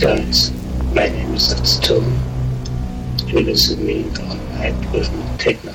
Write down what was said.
Guys, my name is Stone. You listen me on my personal techno